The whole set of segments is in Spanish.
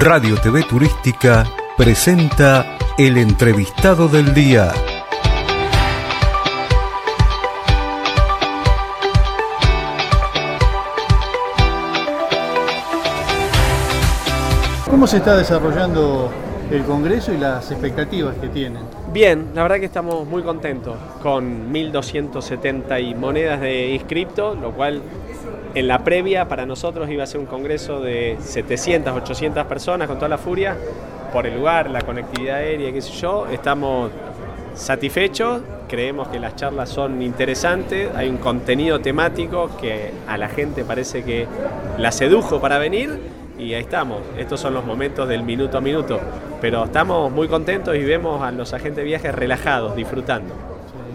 Radio TV Turística presenta el entrevistado del día. ¿Cómo se está desarrollando el Congreso y las expectativas que tienen? Bien, la verdad que estamos muy contentos con 1.270 y monedas de inscripto, lo cual en la previa para nosotros iba a ser un congreso de 700, 800 personas con toda la furia, por el lugar, la conectividad aérea, qué sé yo, estamos satisfechos, creemos que las charlas son interesantes, hay un contenido temático que a la gente parece que la sedujo para venir y ahí estamos, estos son los momentos del minuto a minuto, pero estamos muy contentos y vemos a los agentes de viajes relajados, disfrutando.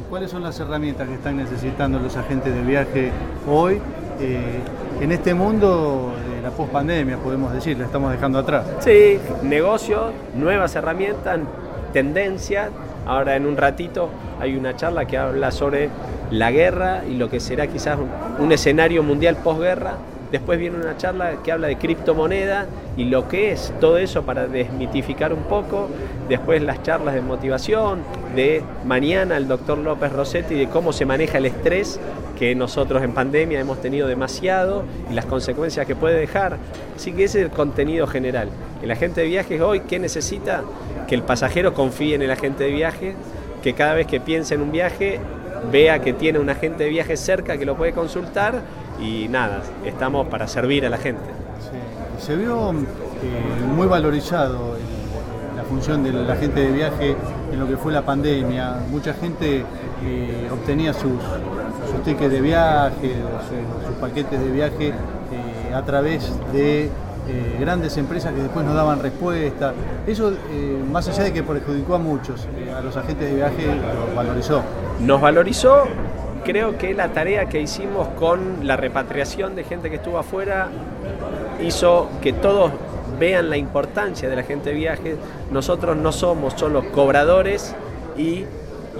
¿Cuáles son las herramientas que están necesitando los agentes de viaje hoy eh, en este mundo de la pospandemia, podemos decir, la estamos dejando atrás. Sí, negocios, nuevas herramientas, tendencias. Ahora en un ratito hay una charla que habla sobre la guerra y lo que será quizás un escenario mundial posguerra Después viene una charla que habla de criptomoneda y lo que es todo eso para desmitificar un poco. Después las charlas de motivación, de mañana el doctor López Rossetti, de cómo se maneja el estrés que nosotros en pandemia hemos tenido demasiado y las consecuencias que puede dejar. Así que ese es el contenido general. El agente de viajes hoy, ¿qué necesita? Que el pasajero confíe en el agente de viajes, que cada vez que piense en un viaje vea que tiene un agente de viajes cerca que lo puede consultar y nada, estamos para servir a la gente. Se vio eh, muy valorizado la función del agente de viaje en lo que fue la pandemia. Mucha gente eh, obtenía sus, sus tickets de viaje, sus, paquetes de viaje eh, a través de grandes empresas que después nos daban respuesta. Eso, más allá de que perjudicó a muchos, a los agentes de viaje, los valorizó. Nos valorizó creo que la tarea que hicimos con la repatriación de gente que estuvo afuera hizo que todos vean la importancia de la gente de viajes. Nosotros no somos solo cobradores y,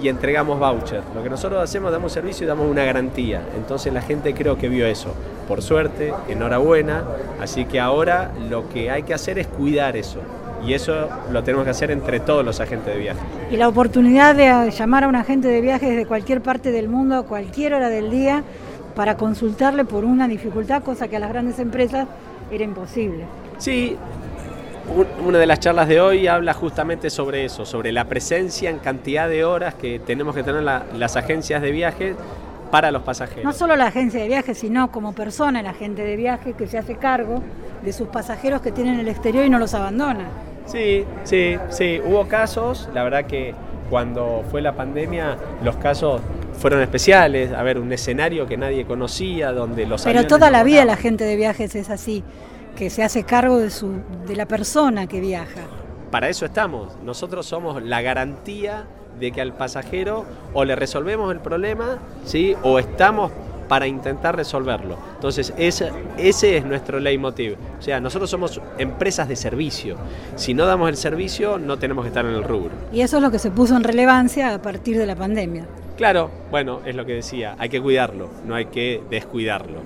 y entregamos vouchers. Lo que nosotros hacemos, damos servicio y damos una garantía. Entonces la gente creo que vio eso. Por suerte, enhorabuena. Así que ahora lo que hay que hacer es cuidar eso y eso lo tenemos que hacer entre todos los agentes de viaje. Y la oportunidad de llamar a un agente de viaje desde cualquier parte del mundo, a cualquier hora del día, para consultarle por una dificultad, cosa que a las grandes empresas era imposible. Sí, una de las charlas de hoy habla justamente sobre eso, sobre la presencia en cantidad de horas que tenemos que tener las agencias de viaje para los pasajeros. No solo la agencia de viaje, sino como persona el agente de viaje que se hace cargo de sus pasajeros que tienen en el exterior y no los abandona. Sí, sí, sí, hubo casos, la verdad que cuando fue la pandemia los casos fueron especiales, a ver, un escenario que nadie conocía, donde los... Pero toda la vida la gente de viajes es así, que se hace cargo de, su, de la persona que viaja. Para eso estamos, nosotros somos la garantía de que al pasajero o le resolvemos el problema, ¿sí? o estamos para intentar resolverlo. Entonces, ese, ese es nuestro leitmotiv. O sea, nosotros somos empresas de servicio. Si no damos el servicio, no tenemos que estar en el rubro. Y eso es lo que se puso en relevancia a partir de la pandemia. Claro, bueno, es lo que decía, hay que cuidarlo, no hay que descuidarlo.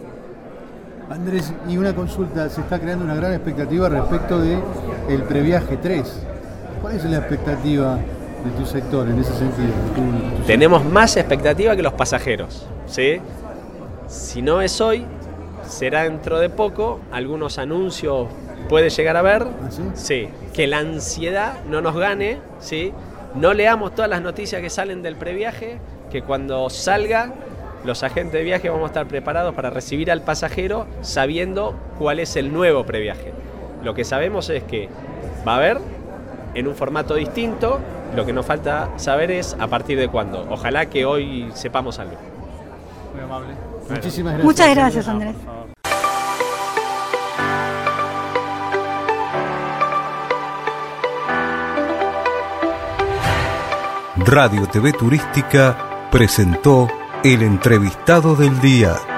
Andrés, y una consulta, se está creando una gran expectativa respecto de el previaje 3. ¿Cuál es la expectativa de tu sector en ese sentido? Tenemos más expectativa que los pasajeros, ¿sí? Si no es hoy, será dentro de poco. Algunos anuncios puede llegar a ver. ¿Ah, sí? Que la ansiedad no nos gane, ¿sí? No leamos todas las noticias que salen del previaje, que cuando salga los agentes de viaje vamos a estar preparados para recibir al pasajero sabiendo cuál es el nuevo previaje. Lo que sabemos es que va a haber en un formato distinto, lo que nos falta saber es a partir de cuándo. Ojalá que hoy sepamos algo. Muy amable. Muchísimas gracias. Muchas gracias, Andrés. Radio TV Turística presentó el entrevistado del día.